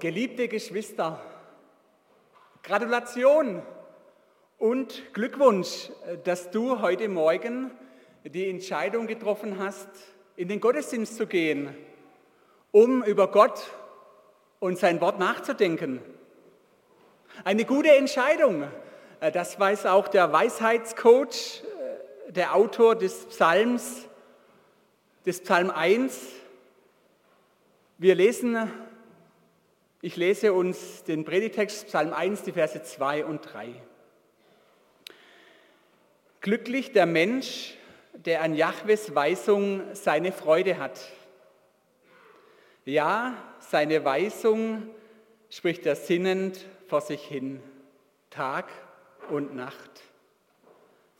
Geliebte Geschwister, Gratulation und Glückwunsch, dass du heute Morgen die Entscheidung getroffen hast, in den Gottesdienst zu gehen, um über Gott und sein Wort nachzudenken. Eine gute Entscheidung. Das weiß auch der Weisheitscoach, der Autor des Psalms, des Psalm 1. Wir lesen ich lese uns den Predigtext Psalm 1, die Verse 2 und 3. Glücklich der Mensch, der an Jahwes Weisung seine Freude hat. Ja, seine Weisung spricht er sinnend vor sich hin, Tag und Nacht.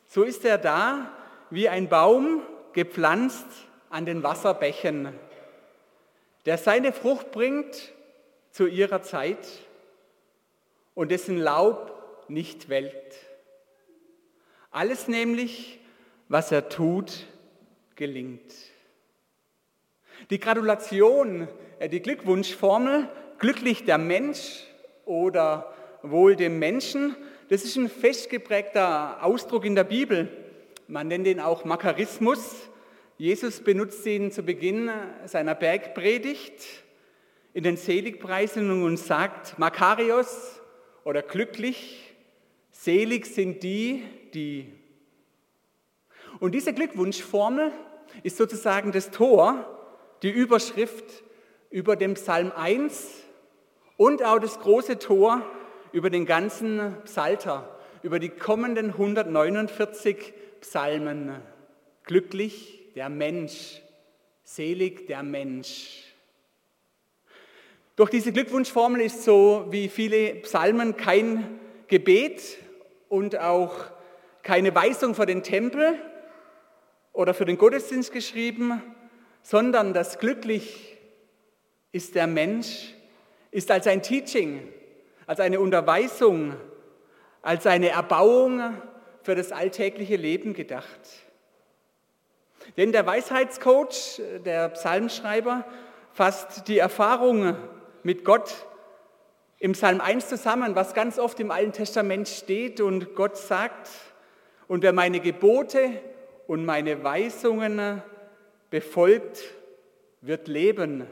So ist er da wie ein Baum gepflanzt an den Wasserbächen, der seine Frucht bringt zu ihrer Zeit und dessen Laub nicht welkt. Alles nämlich, was er tut, gelingt. Die Gratulation, äh, die Glückwunschformel, glücklich der Mensch oder wohl dem Menschen, das ist ein festgeprägter Ausdruck in der Bibel. Man nennt ihn auch Makarismus. Jesus benutzt ihn zu Beginn seiner Bergpredigt in den Seligpreisungen und sagt, Makarios oder glücklich, selig sind die, die. Und diese Glückwunschformel ist sozusagen das Tor, die Überschrift über dem Psalm 1 und auch das große Tor über den ganzen Psalter, über die kommenden 149 Psalmen. Glücklich der Mensch, selig der Mensch. Doch diese Glückwunschformel ist so wie viele Psalmen kein Gebet und auch keine Weisung für den Tempel oder für den Gottesdienst geschrieben, sondern das Glücklich ist der Mensch, ist als ein Teaching, als eine Unterweisung, als eine Erbauung für das alltägliche Leben gedacht. Denn der Weisheitscoach, der Psalmschreiber, fasst die Erfahrung mit Gott im Psalm 1 zusammen, was ganz oft im Alten Testament steht und Gott sagt, und wer meine Gebote und meine Weisungen befolgt, wird leben.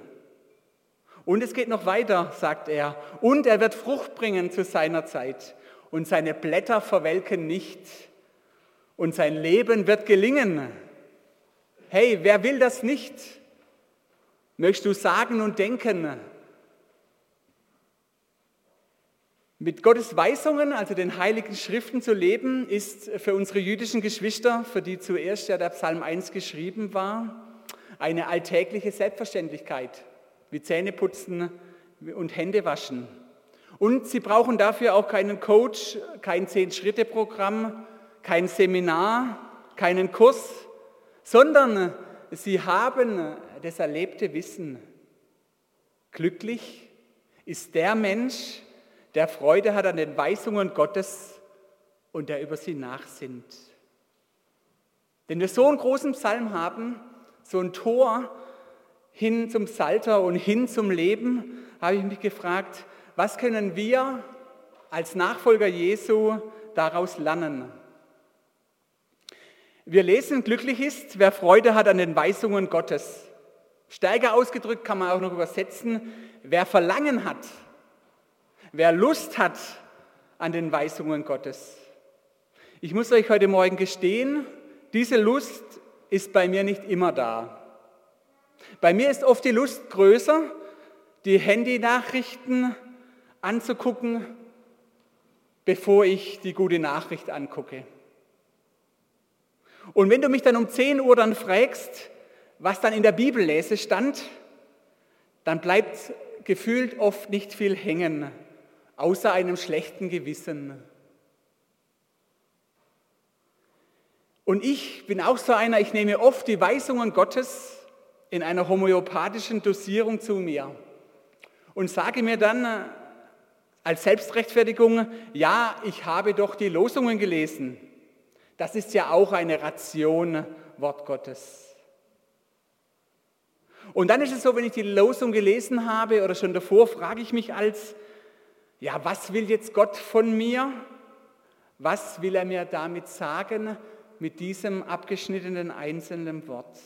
Und es geht noch weiter, sagt er, und er wird Frucht bringen zu seiner Zeit und seine Blätter verwelken nicht und sein Leben wird gelingen. Hey, wer will das nicht? Möchtest du sagen und denken, Mit Gottes Weisungen, also den heiligen Schriften zu leben, ist für unsere jüdischen Geschwister, für die zuerst ja der Psalm 1 geschrieben war, eine alltägliche Selbstverständlichkeit, wie Zähneputzen und Hände waschen. Und sie brauchen dafür auch keinen Coach, kein Zehn-Schritte-Programm, kein Seminar, keinen Kurs, sondern sie haben das erlebte Wissen. Glücklich ist der Mensch, der Freude hat an den Weisungen Gottes und der über sie nachsinnt. Wenn wir so einen großen Psalm haben, so ein Tor hin zum Psalter und hin zum Leben, habe ich mich gefragt, was können wir als Nachfolger Jesu daraus lernen? Wir lesen, glücklich ist, wer Freude hat an den Weisungen Gottes. Stärker ausgedrückt kann man auch noch übersetzen, wer Verlangen hat wer Lust hat an den Weisungen Gottes. Ich muss euch heute Morgen gestehen, diese Lust ist bei mir nicht immer da. Bei mir ist oft die Lust größer, die Handynachrichten anzugucken, bevor ich die gute Nachricht angucke. Und wenn du mich dann um 10 Uhr dann fragst, was dann in der Bibellese stand, dann bleibt gefühlt oft nicht viel hängen außer einem schlechten Gewissen. Und ich bin auch so einer, ich nehme oft die Weisungen Gottes in einer homöopathischen Dosierung zu mir und sage mir dann äh, als Selbstrechtfertigung, ja, ich habe doch die Losungen gelesen. Das ist ja auch eine Ration Wort Gottes. Und dann ist es so, wenn ich die Losung gelesen habe oder schon davor, frage ich mich als, ja, was will jetzt Gott von mir? Was will er mir damit sagen mit diesem abgeschnittenen einzelnen Wort?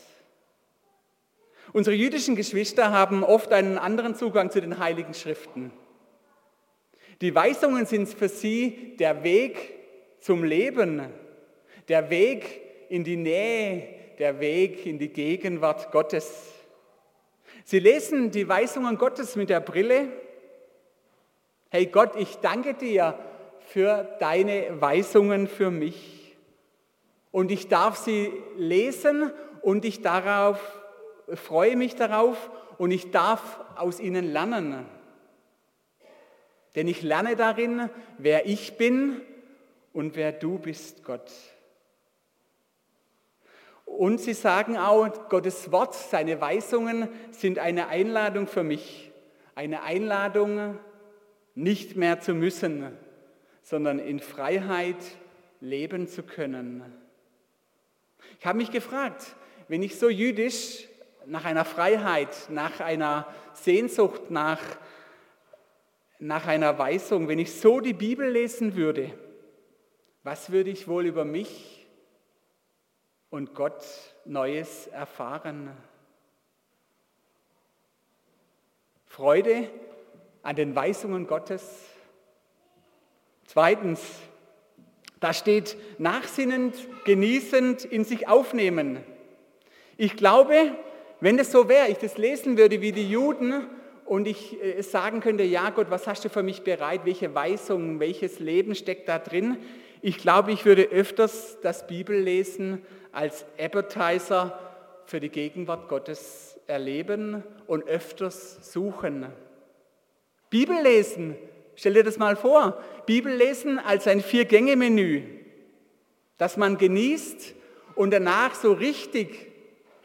Unsere jüdischen Geschwister haben oft einen anderen Zugang zu den heiligen Schriften. Die Weisungen sind für sie der Weg zum Leben, der Weg in die Nähe, der Weg in die Gegenwart Gottes. Sie lesen die Weisungen Gottes mit der Brille. Hey Gott, ich danke dir für deine Weisungen für mich. Und ich darf sie lesen und ich darauf, freue mich darauf und ich darf aus ihnen lernen. Denn ich lerne darin, wer ich bin und wer du bist, Gott. Und sie sagen auch, Gottes Wort, seine Weisungen sind eine Einladung für mich. Eine Einladung, nicht mehr zu müssen, sondern in Freiheit leben zu können. Ich habe mich gefragt, wenn ich so jüdisch nach einer Freiheit, nach einer Sehnsucht, nach, nach einer Weisung, wenn ich so die Bibel lesen würde, was würde ich wohl über mich und Gott Neues erfahren. Freude an den Weisungen Gottes. Zweitens, da steht nachsinnend, genießend, in sich aufnehmen. Ich glaube, wenn es so wäre, ich das lesen würde wie die Juden und ich äh, sagen könnte, ja Gott, was hast du für mich bereit, welche Weisungen, welches Leben steckt da drin? Ich glaube, ich würde öfters das Bibellesen als Appetizer für die Gegenwart Gottes erleben und öfters suchen. Bibellesen, stell dir das mal vor, Bibellesen als ein Vier-Gänge-Menü, das man genießt und danach so richtig,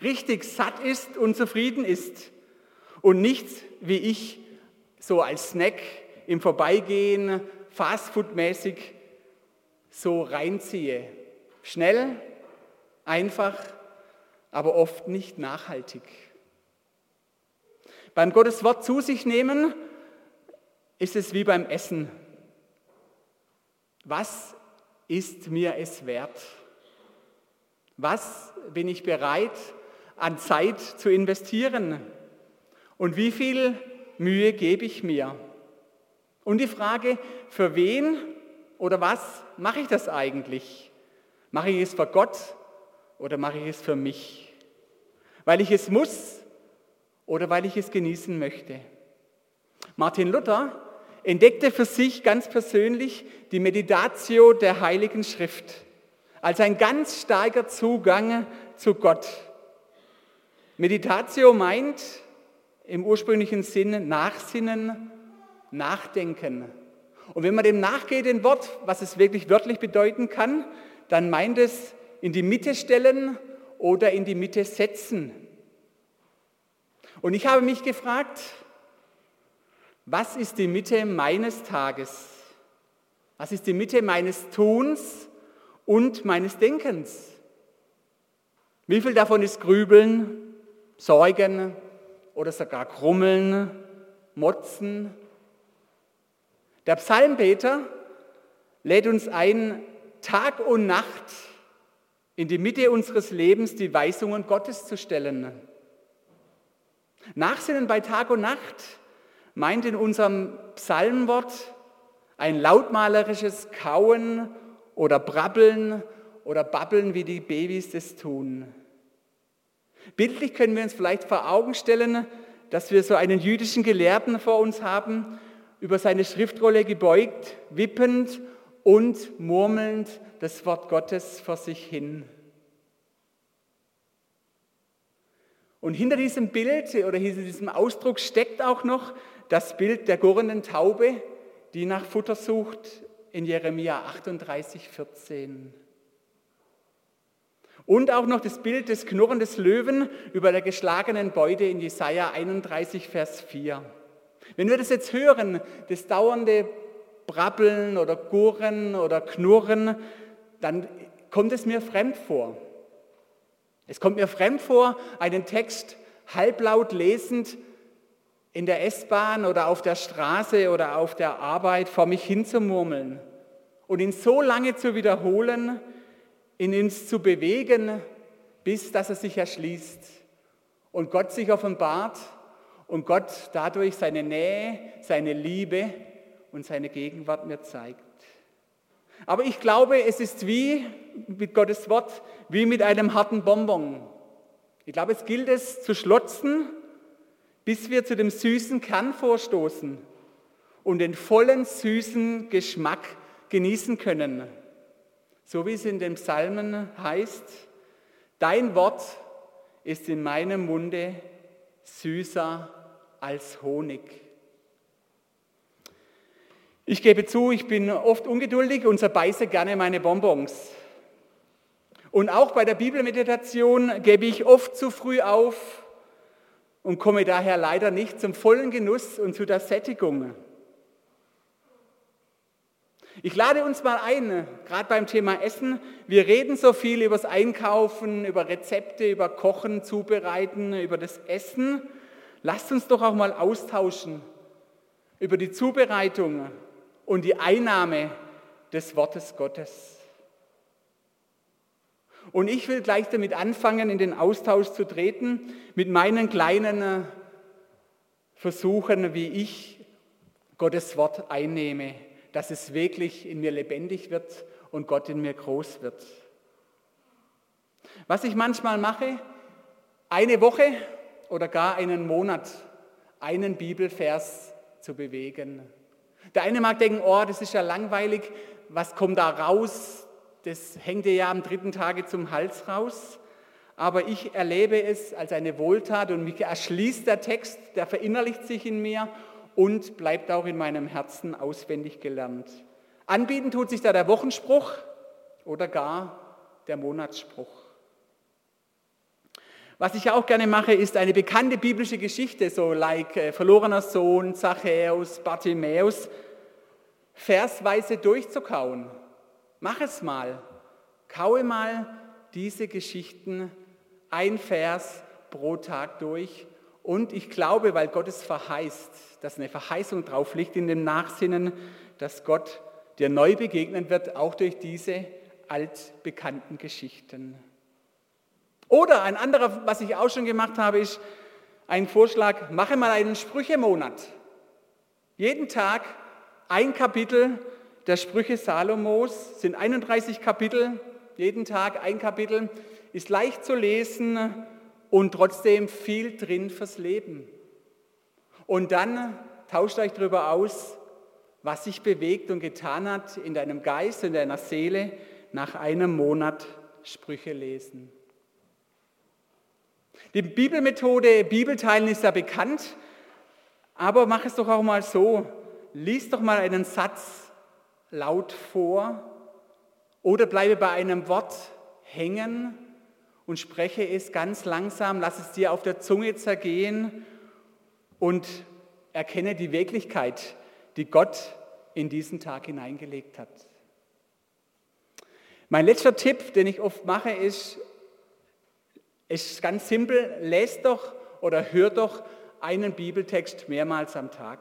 richtig satt ist und zufrieden ist und nicht wie ich so als Snack im Vorbeigehen fastfood-mäßig so reinziehe. Schnell, einfach, aber oft nicht nachhaltig. Beim Gottes Wort zu sich nehmen ist es wie beim Essen. Was ist mir es wert? Was bin ich bereit an Zeit zu investieren? Und wie viel Mühe gebe ich mir? Und die Frage, für wen oder was mache ich das eigentlich? Mache ich es für Gott oder mache ich es für mich? Weil ich es muss oder weil ich es genießen möchte? Martin Luther entdeckte für sich ganz persönlich die Meditatio der Heiligen Schrift als ein ganz starker Zugang zu Gott. Meditatio meint im ursprünglichen Sinn Nachsinnen, Nachdenken. Und wenn man dem nachgeht, dem Wort, was es wirklich wörtlich bedeuten kann, dann meint es in die Mitte stellen oder in die Mitte setzen. Und ich habe mich gefragt, was ist die Mitte meines Tages? Was ist die Mitte meines Tuns und meines Denkens? Wie viel davon ist Grübeln, Sorgen oder sogar Krummeln, Motzen? Der Psalmbeter lädt uns ein, Tag und Nacht in die Mitte unseres Lebens die Weisungen Gottes zu stellen. Nachsinnen bei Tag und Nacht meint in unserem Psalmwort ein lautmalerisches Kauen oder Brabbeln oder Babbeln, wie die Babys das tun. Bildlich können wir uns vielleicht vor Augen stellen, dass wir so einen jüdischen Gelehrten vor uns haben, über seine Schriftrolle gebeugt, wippend und murmelnd das Wort Gottes vor sich hin. Und hinter diesem Bild oder hinter diesem Ausdruck steckt auch noch das Bild der gurrenden Taube, die nach Futter sucht in Jeremia 38, 14. Und auch noch das Bild des Knurren des Löwen über der geschlagenen Beute in Jesaja 31, Vers 4. Wenn wir das jetzt hören, das dauernde brabbeln oder gurren oder knurren, dann kommt es mir fremd vor. Es kommt mir fremd vor, einen Text halblaut lesend in der S-Bahn oder auf der Straße oder auf der Arbeit vor mich hinzumurmeln und ihn so lange zu wiederholen, in uns zu bewegen, bis dass er sich erschließt und Gott sich offenbart und Gott dadurch seine Nähe, seine Liebe und seine Gegenwart mir zeigt. Aber ich glaube, es ist wie mit Gottes Wort, wie mit einem harten Bonbon. Ich glaube, es gilt es zu schlotzen, bis wir zu dem süßen Kern vorstoßen und den vollen süßen Geschmack genießen können. So wie es in den Psalmen heißt, dein Wort ist in meinem Munde süßer als Honig. Ich gebe zu, ich bin oft ungeduldig und zerbeiße gerne meine Bonbons. Und auch bei der Bibelmeditation gebe ich oft zu früh auf und komme daher leider nicht zum vollen Genuss und zu der Sättigung. Ich lade uns mal ein, gerade beim Thema Essen. Wir reden so viel über das Einkaufen, über Rezepte, über Kochen, Zubereiten, über das Essen. Lasst uns doch auch mal austauschen über die Zubereitung und die Einnahme des Wortes Gottes. Und ich will gleich damit anfangen, in den Austausch zu treten mit meinen kleinen äh, Versuchen, wie ich Gottes Wort einnehme, dass es wirklich in mir lebendig wird und Gott in mir groß wird. Was ich manchmal mache, eine Woche oder gar einen Monat einen Bibelvers zu bewegen. Der eine mag denken, oh, das ist ja langweilig, was kommt da raus? Das hängt dir ja am dritten Tage zum Hals raus. Aber ich erlebe es als eine Wohltat und mich erschließt der Text, der verinnerlicht sich in mir und bleibt auch in meinem Herzen auswendig gelernt. Anbieten tut sich da der Wochenspruch oder gar der Monatsspruch. Was ich auch gerne mache, ist eine bekannte biblische Geschichte, so like äh, verlorener Sohn, Zachäus, Bartimäus, versweise durchzukauen. Mach es mal. Kaue mal diese Geschichten ein Vers pro Tag durch. Und ich glaube, weil Gott es verheißt, dass eine Verheißung drauf liegt in dem Nachsinnen, dass Gott dir neu begegnen wird, auch durch diese altbekannten Geschichten. Oder ein anderer, was ich auch schon gemacht habe, ist ein Vorschlag, mache mal einen Sprüchemonat. Jeden Tag ein Kapitel der Sprüche Salomos, sind 31 Kapitel, jeden Tag ein Kapitel, ist leicht zu lesen und trotzdem viel drin fürs Leben. Und dann tauscht euch darüber aus, was sich bewegt und getan hat in deinem Geist, in deiner Seele nach einem Monat Sprüche lesen. Die Bibelmethode Bibelteilen ist ja bekannt, aber mach es doch auch mal so. Lies doch mal einen Satz laut vor oder bleibe bei einem Wort hängen und spreche es ganz langsam, lass es dir auf der Zunge zergehen und erkenne die Wirklichkeit, die Gott in diesen Tag hineingelegt hat. Mein letzter Tipp, den ich oft mache, ist, ist ganz simpel, lest doch oder hör doch einen Bibeltext mehrmals am Tag.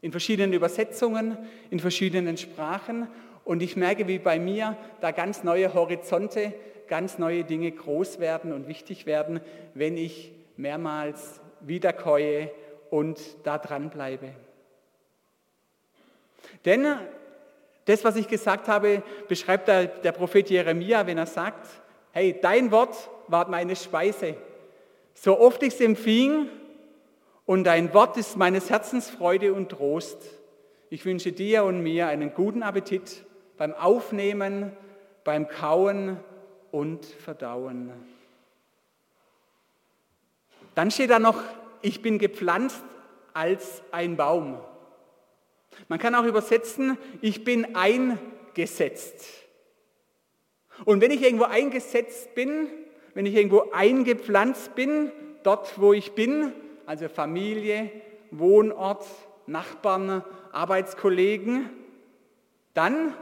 In verschiedenen Übersetzungen, in verschiedenen Sprachen. Und ich merke, wie bei mir da ganz neue Horizonte, ganz neue Dinge groß werden und wichtig werden, wenn ich mehrmals wiederkäue und da dran bleibe. Denn das, was ich gesagt habe, beschreibt der, der Prophet Jeremia, wenn er sagt, hey, dein Wort ward meine Speise. So oft ich es empfing, und dein Wort ist meines Herzens Freude und Trost. Ich wünsche dir und mir einen guten Appetit beim Aufnehmen, beim Kauen und Verdauen. Dann steht da noch, ich bin gepflanzt als ein Baum. Man kann auch übersetzen, ich bin eingesetzt. Und wenn ich irgendwo eingesetzt bin, wenn ich irgendwo eingepflanzt bin, dort wo ich bin, also Familie, Wohnort, Nachbarn, Arbeitskollegen, dann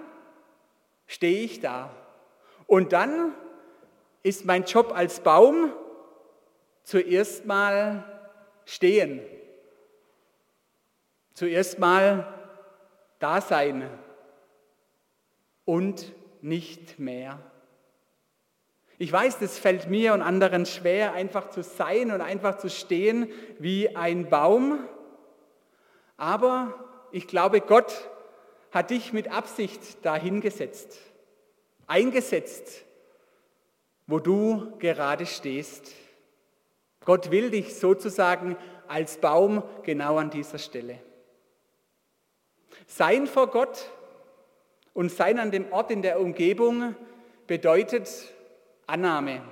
stehe ich da. Und dann ist mein Job als Baum, zuerst mal stehen, zuerst mal da sein und nicht mehr. Ich weiß, das fällt mir und anderen schwer, einfach zu sein und einfach zu stehen wie ein Baum. Aber ich glaube, Gott hat dich mit Absicht dahingesetzt, eingesetzt, wo du gerade stehst. Gott will dich sozusagen als Baum genau an dieser Stelle. Sein vor Gott und sein an dem Ort in der Umgebung bedeutet Annahme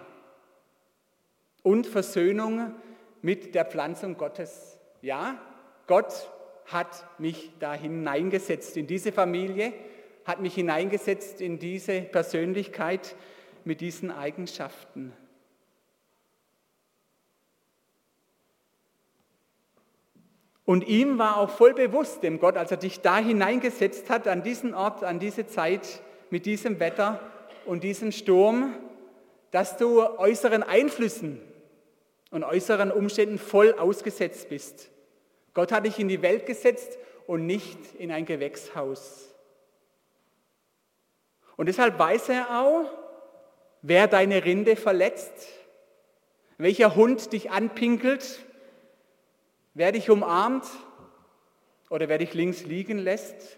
und Versöhnung mit der Pflanzung Gottes. Ja, Gott hat mich da hineingesetzt in diese Familie, hat mich hineingesetzt in diese Persönlichkeit mit diesen Eigenschaften. Und ihm war auch voll bewusst, dem Gott, als er dich da hineingesetzt hat, an diesen Ort, an diese Zeit, mit diesem Wetter und diesem Sturm, dass du äußeren Einflüssen und äußeren Umständen voll ausgesetzt bist. Gott hat dich in die Welt gesetzt und nicht in ein Gewächshaus. Und deshalb weiß er auch, wer deine Rinde verletzt, welcher Hund dich anpinkelt, wer dich umarmt oder wer dich links liegen lässt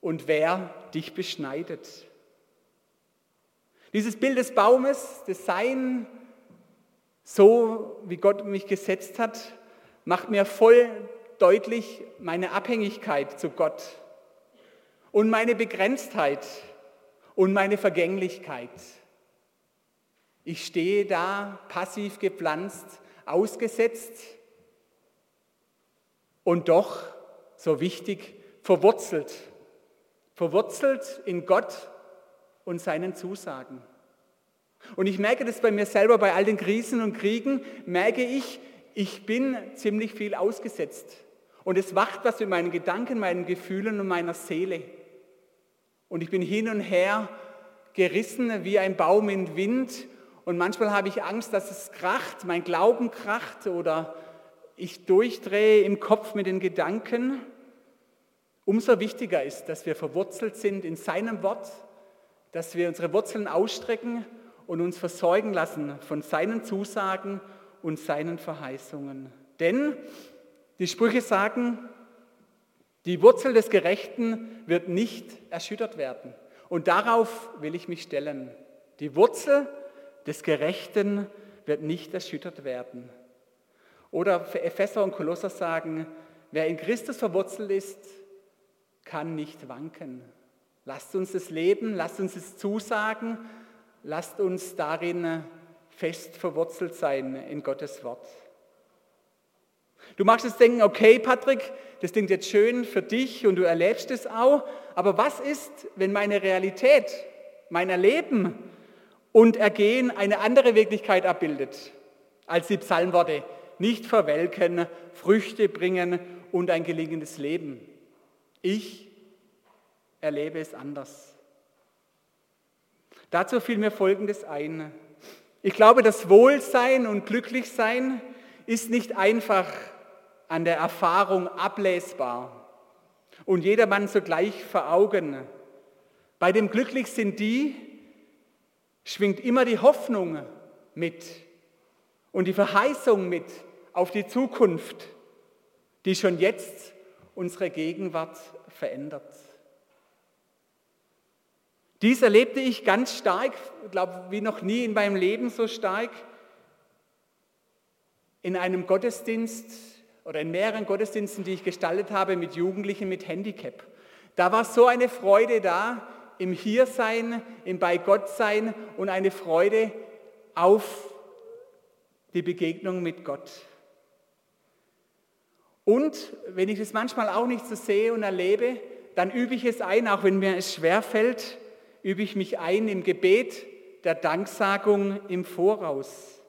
und wer dich beschneidet. Dieses Bild des Baumes, das Sein, so wie Gott mich gesetzt hat, macht mir voll deutlich meine Abhängigkeit zu Gott und meine Begrenztheit und meine Vergänglichkeit. Ich stehe da passiv gepflanzt, ausgesetzt und doch, so wichtig, verwurzelt. Verwurzelt in Gott und seinen Zusagen. Und ich merke das bei mir selber, bei all den Krisen und Kriegen, merke ich, ich bin ziemlich viel ausgesetzt. Und es wacht was in meinen Gedanken, meinen Gefühlen und meiner Seele. Und ich bin hin und her gerissen wie ein Baum im Wind. Und manchmal habe ich Angst, dass es kracht, mein Glauben kracht oder ich durchdrehe im Kopf mit den Gedanken. Umso wichtiger ist, dass wir verwurzelt sind in seinem Wort, dass wir unsere Wurzeln ausstrecken und uns versorgen lassen von seinen Zusagen und seinen Verheißungen. Denn die Sprüche sagen, die Wurzel des Gerechten wird nicht erschüttert werden. Und darauf will ich mich stellen. Die Wurzel des Gerechten wird nicht erschüttert werden. Oder Epheser und Kolosser sagen, wer in Christus verwurzelt ist, kann nicht wanken. Lasst uns das leben, lasst uns es zusagen, lasst uns darin fest verwurzelt sein in Gottes Wort. Du magst jetzt denken, okay, Patrick, das klingt jetzt schön für dich und du erlebst es auch, aber was ist, wenn meine Realität, mein Erleben und Ergehen eine andere Wirklichkeit abbildet als die Psalmworte? Nicht verwelken, Früchte bringen und ein gelingendes Leben. Ich erlebe es anders. Dazu fiel mir Folgendes ein. Ich glaube, das Wohlsein und Glücklichsein ist nicht einfach an der Erfahrung ablesbar und jedermann sogleich vor Augen. Bei dem Glücklich sind die, schwingt immer die Hoffnung mit und die Verheißung mit auf die Zukunft, die schon jetzt unsere Gegenwart verändert. Dies erlebte ich ganz stark, glaube wie noch nie in meinem Leben so stark, in einem Gottesdienst oder in mehreren Gottesdiensten, die ich gestaltet habe mit Jugendlichen mit Handicap. Da war so eine Freude da im Hiersein, im Bei Gott sein und eine Freude auf die Begegnung mit Gott. Und wenn ich es manchmal auch nicht so sehe und erlebe, dann übe ich es ein, auch wenn mir es schwer fällt, übe ich mich ein im Gebet der Danksagung im Voraus.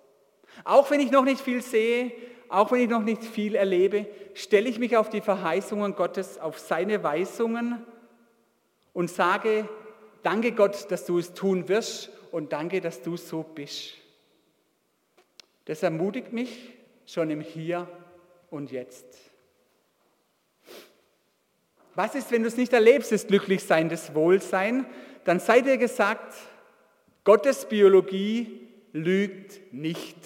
Auch wenn ich noch nicht viel sehe, auch wenn ich noch nicht viel erlebe, stelle ich mich auf die Verheißungen Gottes, auf seine Weisungen und sage, danke Gott, dass du es tun wirst und danke, dass du so bist. Das ermutigt mich schon im Hier und Jetzt. Was ist, wenn du es nicht erlebst, das Glücklichsein, das Wohlsein? Dann sei dir gesagt, Gottes Biologie lügt nicht.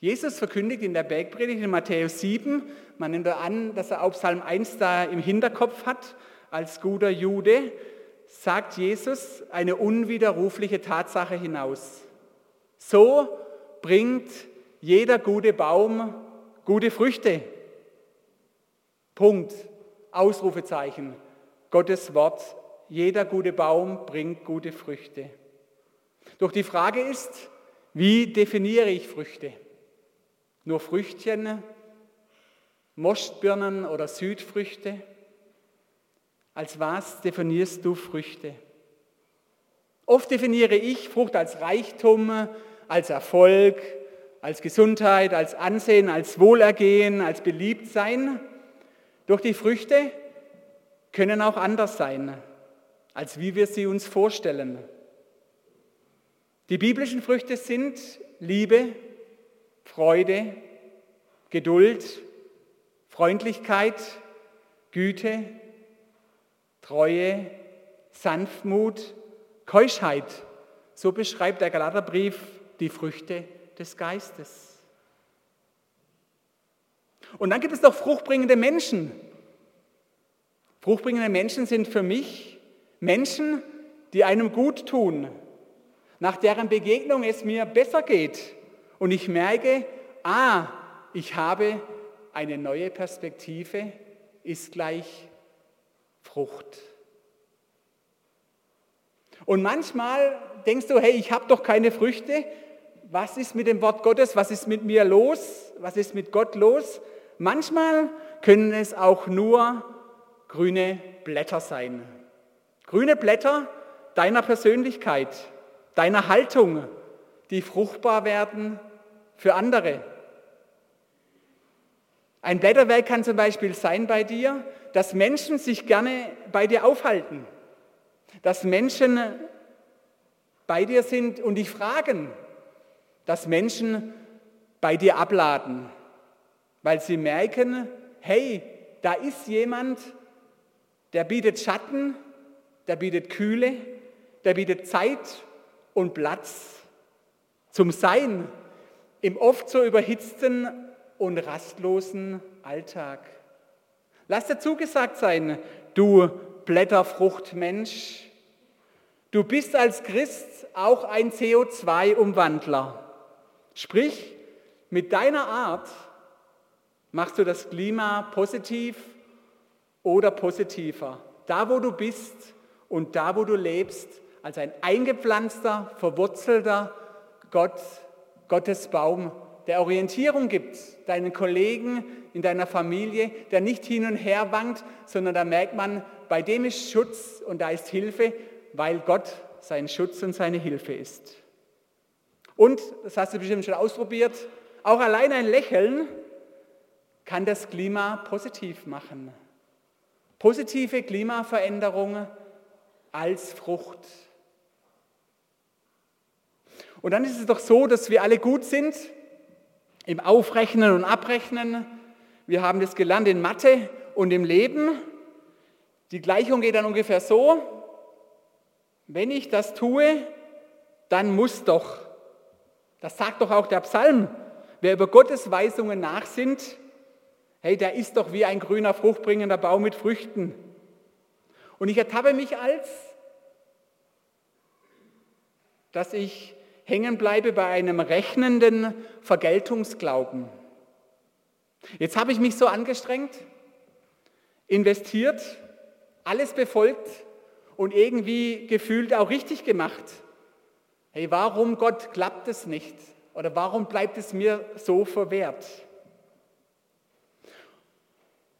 Jesus verkündigt in der Bergpredigt in Matthäus 7, man nimmt an, dass er auch Psalm 1 da im Hinterkopf hat, als guter Jude, sagt Jesus eine unwiderrufliche Tatsache hinaus. So bringt jeder gute Baum gute Früchte. Punkt. Ausrufezeichen. Gottes Wort. Jeder gute Baum bringt gute Früchte. Doch die Frage ist, wie definiere ich Früchte? Nur Früchtchen, Mostbirnen oder Südfrüchte? Als was definierst du Früchte? Oft definiere ich Frucht als Reichtum, als Erfolg, als Gesundheit, als Ansehen, als Wohlergehen, als Beliebtsein. Doch die Früchte können auch anders sein, als wie wir sie uns vorstellen. Die biblischen Früchte sind Liebe, Freude, Geduld, Freundlichkeit, Güte, Treue, Sanftmut, Keuschheit. So beschreibt der Galaterbrief die Früchte des Geistes. Und dann gibt es noch fruchtbringende Menschen. Fruchtbringende Menschen sind für mich Menschen, die einem gut tun, nach deren Begegnung es mir besser geht und ich merke, ah, ich habe eine neue Perspektive, ist gleich Frucht. Und manchmal denkst du, hey, ich habe doch keine Früchte. Was ist mit dem Wort Gottes? Was ist mit mir los? Was ist mit Gott los? Manchmal können es auch nur grüne Blätter sein. Grüne Blätter deiner Persönlichkeit, deiner Haltung, die fruchtbar werden für andere. Ein Blätterwerk kann zum Beispiel sein bei dir, dass Menschen sich gerne bei dir aufhalten, dass Menschen bei dir sind und dich fragen, dass Menschen bei dir abladen, weil sie merken, hey, da ist jemand, der bietet Schatten, der bietet Kühle, der bietet Zeit und Platz zum Sein im oft so überhitzten und rastlosen Alltag. Lass dir zugesagt sein, du Blätterfruchtmensch, du bist als Christ auch ein CO2-Umwandler. Sprich, mit deiner Art machst du das Klima positiv oder positiver. Da, wo du bist und da, wo du lebst, als ein eingepflanzter, verwurzelter Gott, Gottes Baum, der Orientierung gibt, deinen Kollegen, in deiner Familie, der nicht hin und her wankt, sondern da merkt man, bei dem ist Schutz und da ist Hilfe, weil Gott sein Schutz und seine Hilfe ist. Und, das hast du bestimmt schon ausprobiert, auch allein ein Lächeln kann das Klima positiv machen. Positive Klimaveränderungen als Frucht. Und dann ist es doch so, dass wir alle gut sind im Aufrechnen und Abrechnen. Wir haben das gelernt in Mathe und im Leben. Die Gleichung geht dann ungefähr so, wenn ich das tue, dann muss doch. Das sagt doch auch der Psalm. Wer über Gottes Weisungen nachsinnt, hey, der ist doch wie ein grüner, fruchtbringender Baum mit Früchten. Und ich ertappe mich als, dass ich hängen bleibe bei einem rechnenden Vergeltungsglauben. Jetzt habe ich mich so angestrengt, investiert, alles befolgt und irgendwie gefühlt auch richtig gemacht. Hey, warum Gott klappt es nicht? Oder warum bleibt es mir so verwehrt?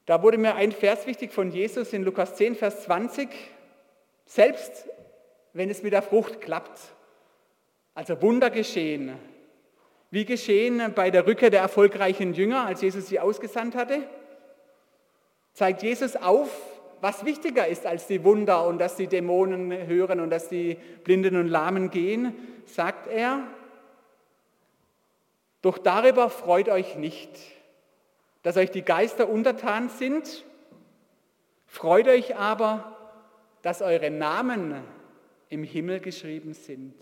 Da wurde mir ein Vers wichtig von Jesus in Lukas 10, Vers 20. Selbst wenn es mit der Frucht klappt, also Wunder geschehen. Wie geschehen bei der Rückkehr der erfolgreichen Jünger, als Jesus sie ausgesandt hatte, zeigt Jesus auf, was wichtiger ist als die Wunder und dass die Dämonen hören und dass die Blinden und Lahmen gehen, sagt er, Doch darüber freut euch nicht, dass euch die Geister untertan sind, freut euch aber, dass eure Namen im Himmel geschrieben sind.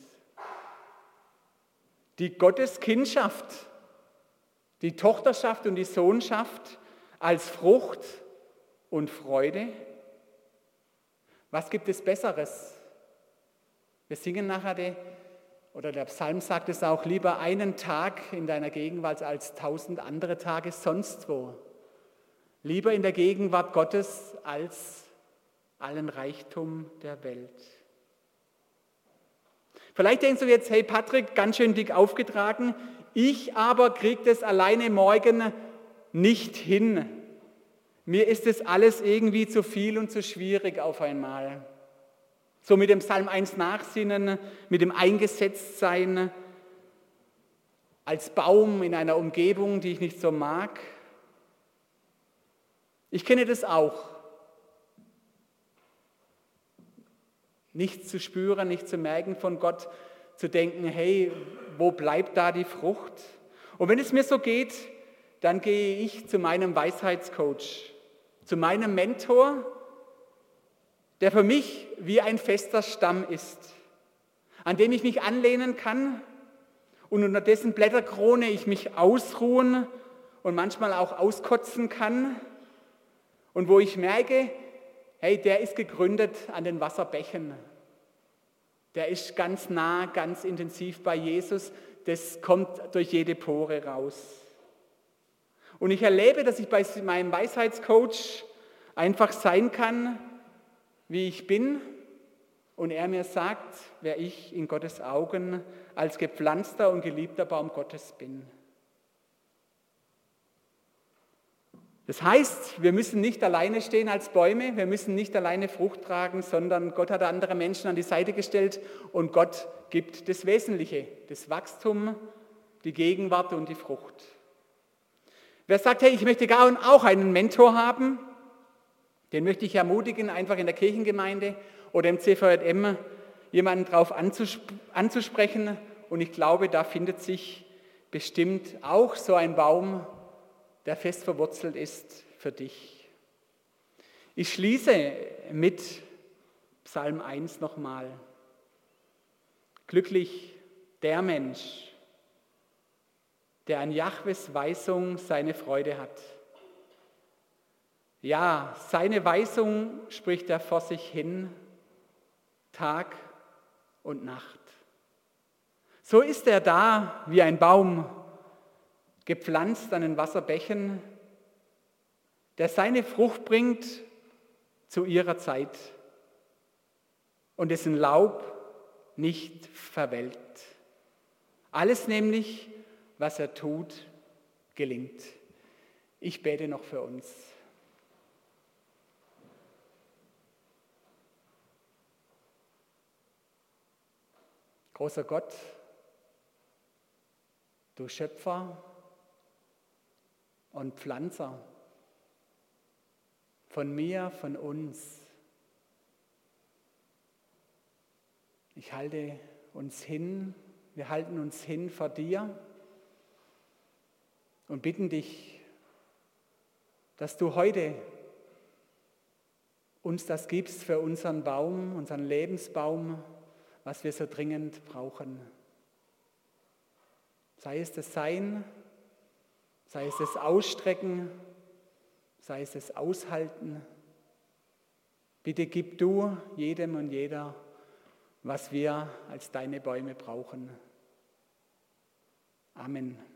Die Gotteskindschaft, die Tochterschaft und die Sohnschaft als Frucht und Freude. Was gibt es Besseres? Wir singen nachher, die, oder der Psalm sagt es auch, lieber einen Tag in deiner Gegenwart als tausend andere Tage sonst wo. Lieber in der Gegenwart Gottes als allen Reichtum der Welt. Vielleicht denkst du jetzt, hey Patrick, ganz schön dick aufgetragen, ich aber kriege das alleine morgen nicht hin. Mir ist das alles irgendwie zu viel und zu schwierig auf einmal. So mit dem Psalm 1 nachsinnen, mit dem Eingesetztsein als Baum in einer Umgebung, die ich nicht so mag. Ich kenne das auch. Nichts zu spüren, nicht zu merken von Gott, zu denken, hey, wo bleibt da die Frucht? Und wenn es mir so geht, dann gehe ich zu meinem Weisheitscoach, zu meinem Mentor, der für mich wie ein fester Stamm ist, an dem ich mich anlehnen kann und unter dessen Blätterkrone ich mich ausruhen und manchmal auch auskotzen kann und wo ich merke, hey, der ist gegründet an den Wasserbächen. Der ist ganz nah, ganz intensiv bei Jesus. Das kommt durch jede Pore raus. Und ich erlebe, dass ich bei meinem Weisheitscoach einfach sein kann, wie ich bin. Und er mir sagt, wer ich in Gottes Augen als gepflanzter und geliebter Baum Gottes bin. Das heißt, wir müssen nicht alleine stehen als Bäume, wir müssen nicht alleine Frucht tragen, sondern Gott hat andere Menschen an die Seite gestellt und Gott gibt das Wesentliche, das Wachstum, die Gegenwart und die Frucht. Wer sagt, hey, ich möchte auch einen Mentor haben, den möchte ich ermutigen, einfach in der Kirchengemeinde oder im CVM jemanden darauf anzusprechen. Und ich glaube, da findet sich bestimmt auch so ein Baum, der fest verwurzelt ist für dich. Ich schließe mit Psalm 1 nochmal. Glücklich der Mensch, der an Jahwes Weisung seine Freude hat. Ja, seine Weisung spricht er vor sich hin, Tag und Nacht. So ist er da wie ein Baum, gepflanzt an den Wasserbächen, der seine Frucht bringt zu ihrer Zeit und dessen Laub nicht verwelkt. Alles nämlich, was er tut, gelingt. Ich bete noch für uns. Großer Gott, du Schöpfer, und Pflanzer, von mir, von uns. Ich halte uns hin, wir halten uns hin vor dir und bitten dich, dass du heute uns das gibst für unseren Baum, unseren Lebensbaum, was wir so dringend brauchen. Sei es das Sein, sei es das Ausstrecken, sei es das Aushalten. Bitte gib du jedem und jeder, was wir als deine Bäume brauchen. Amen.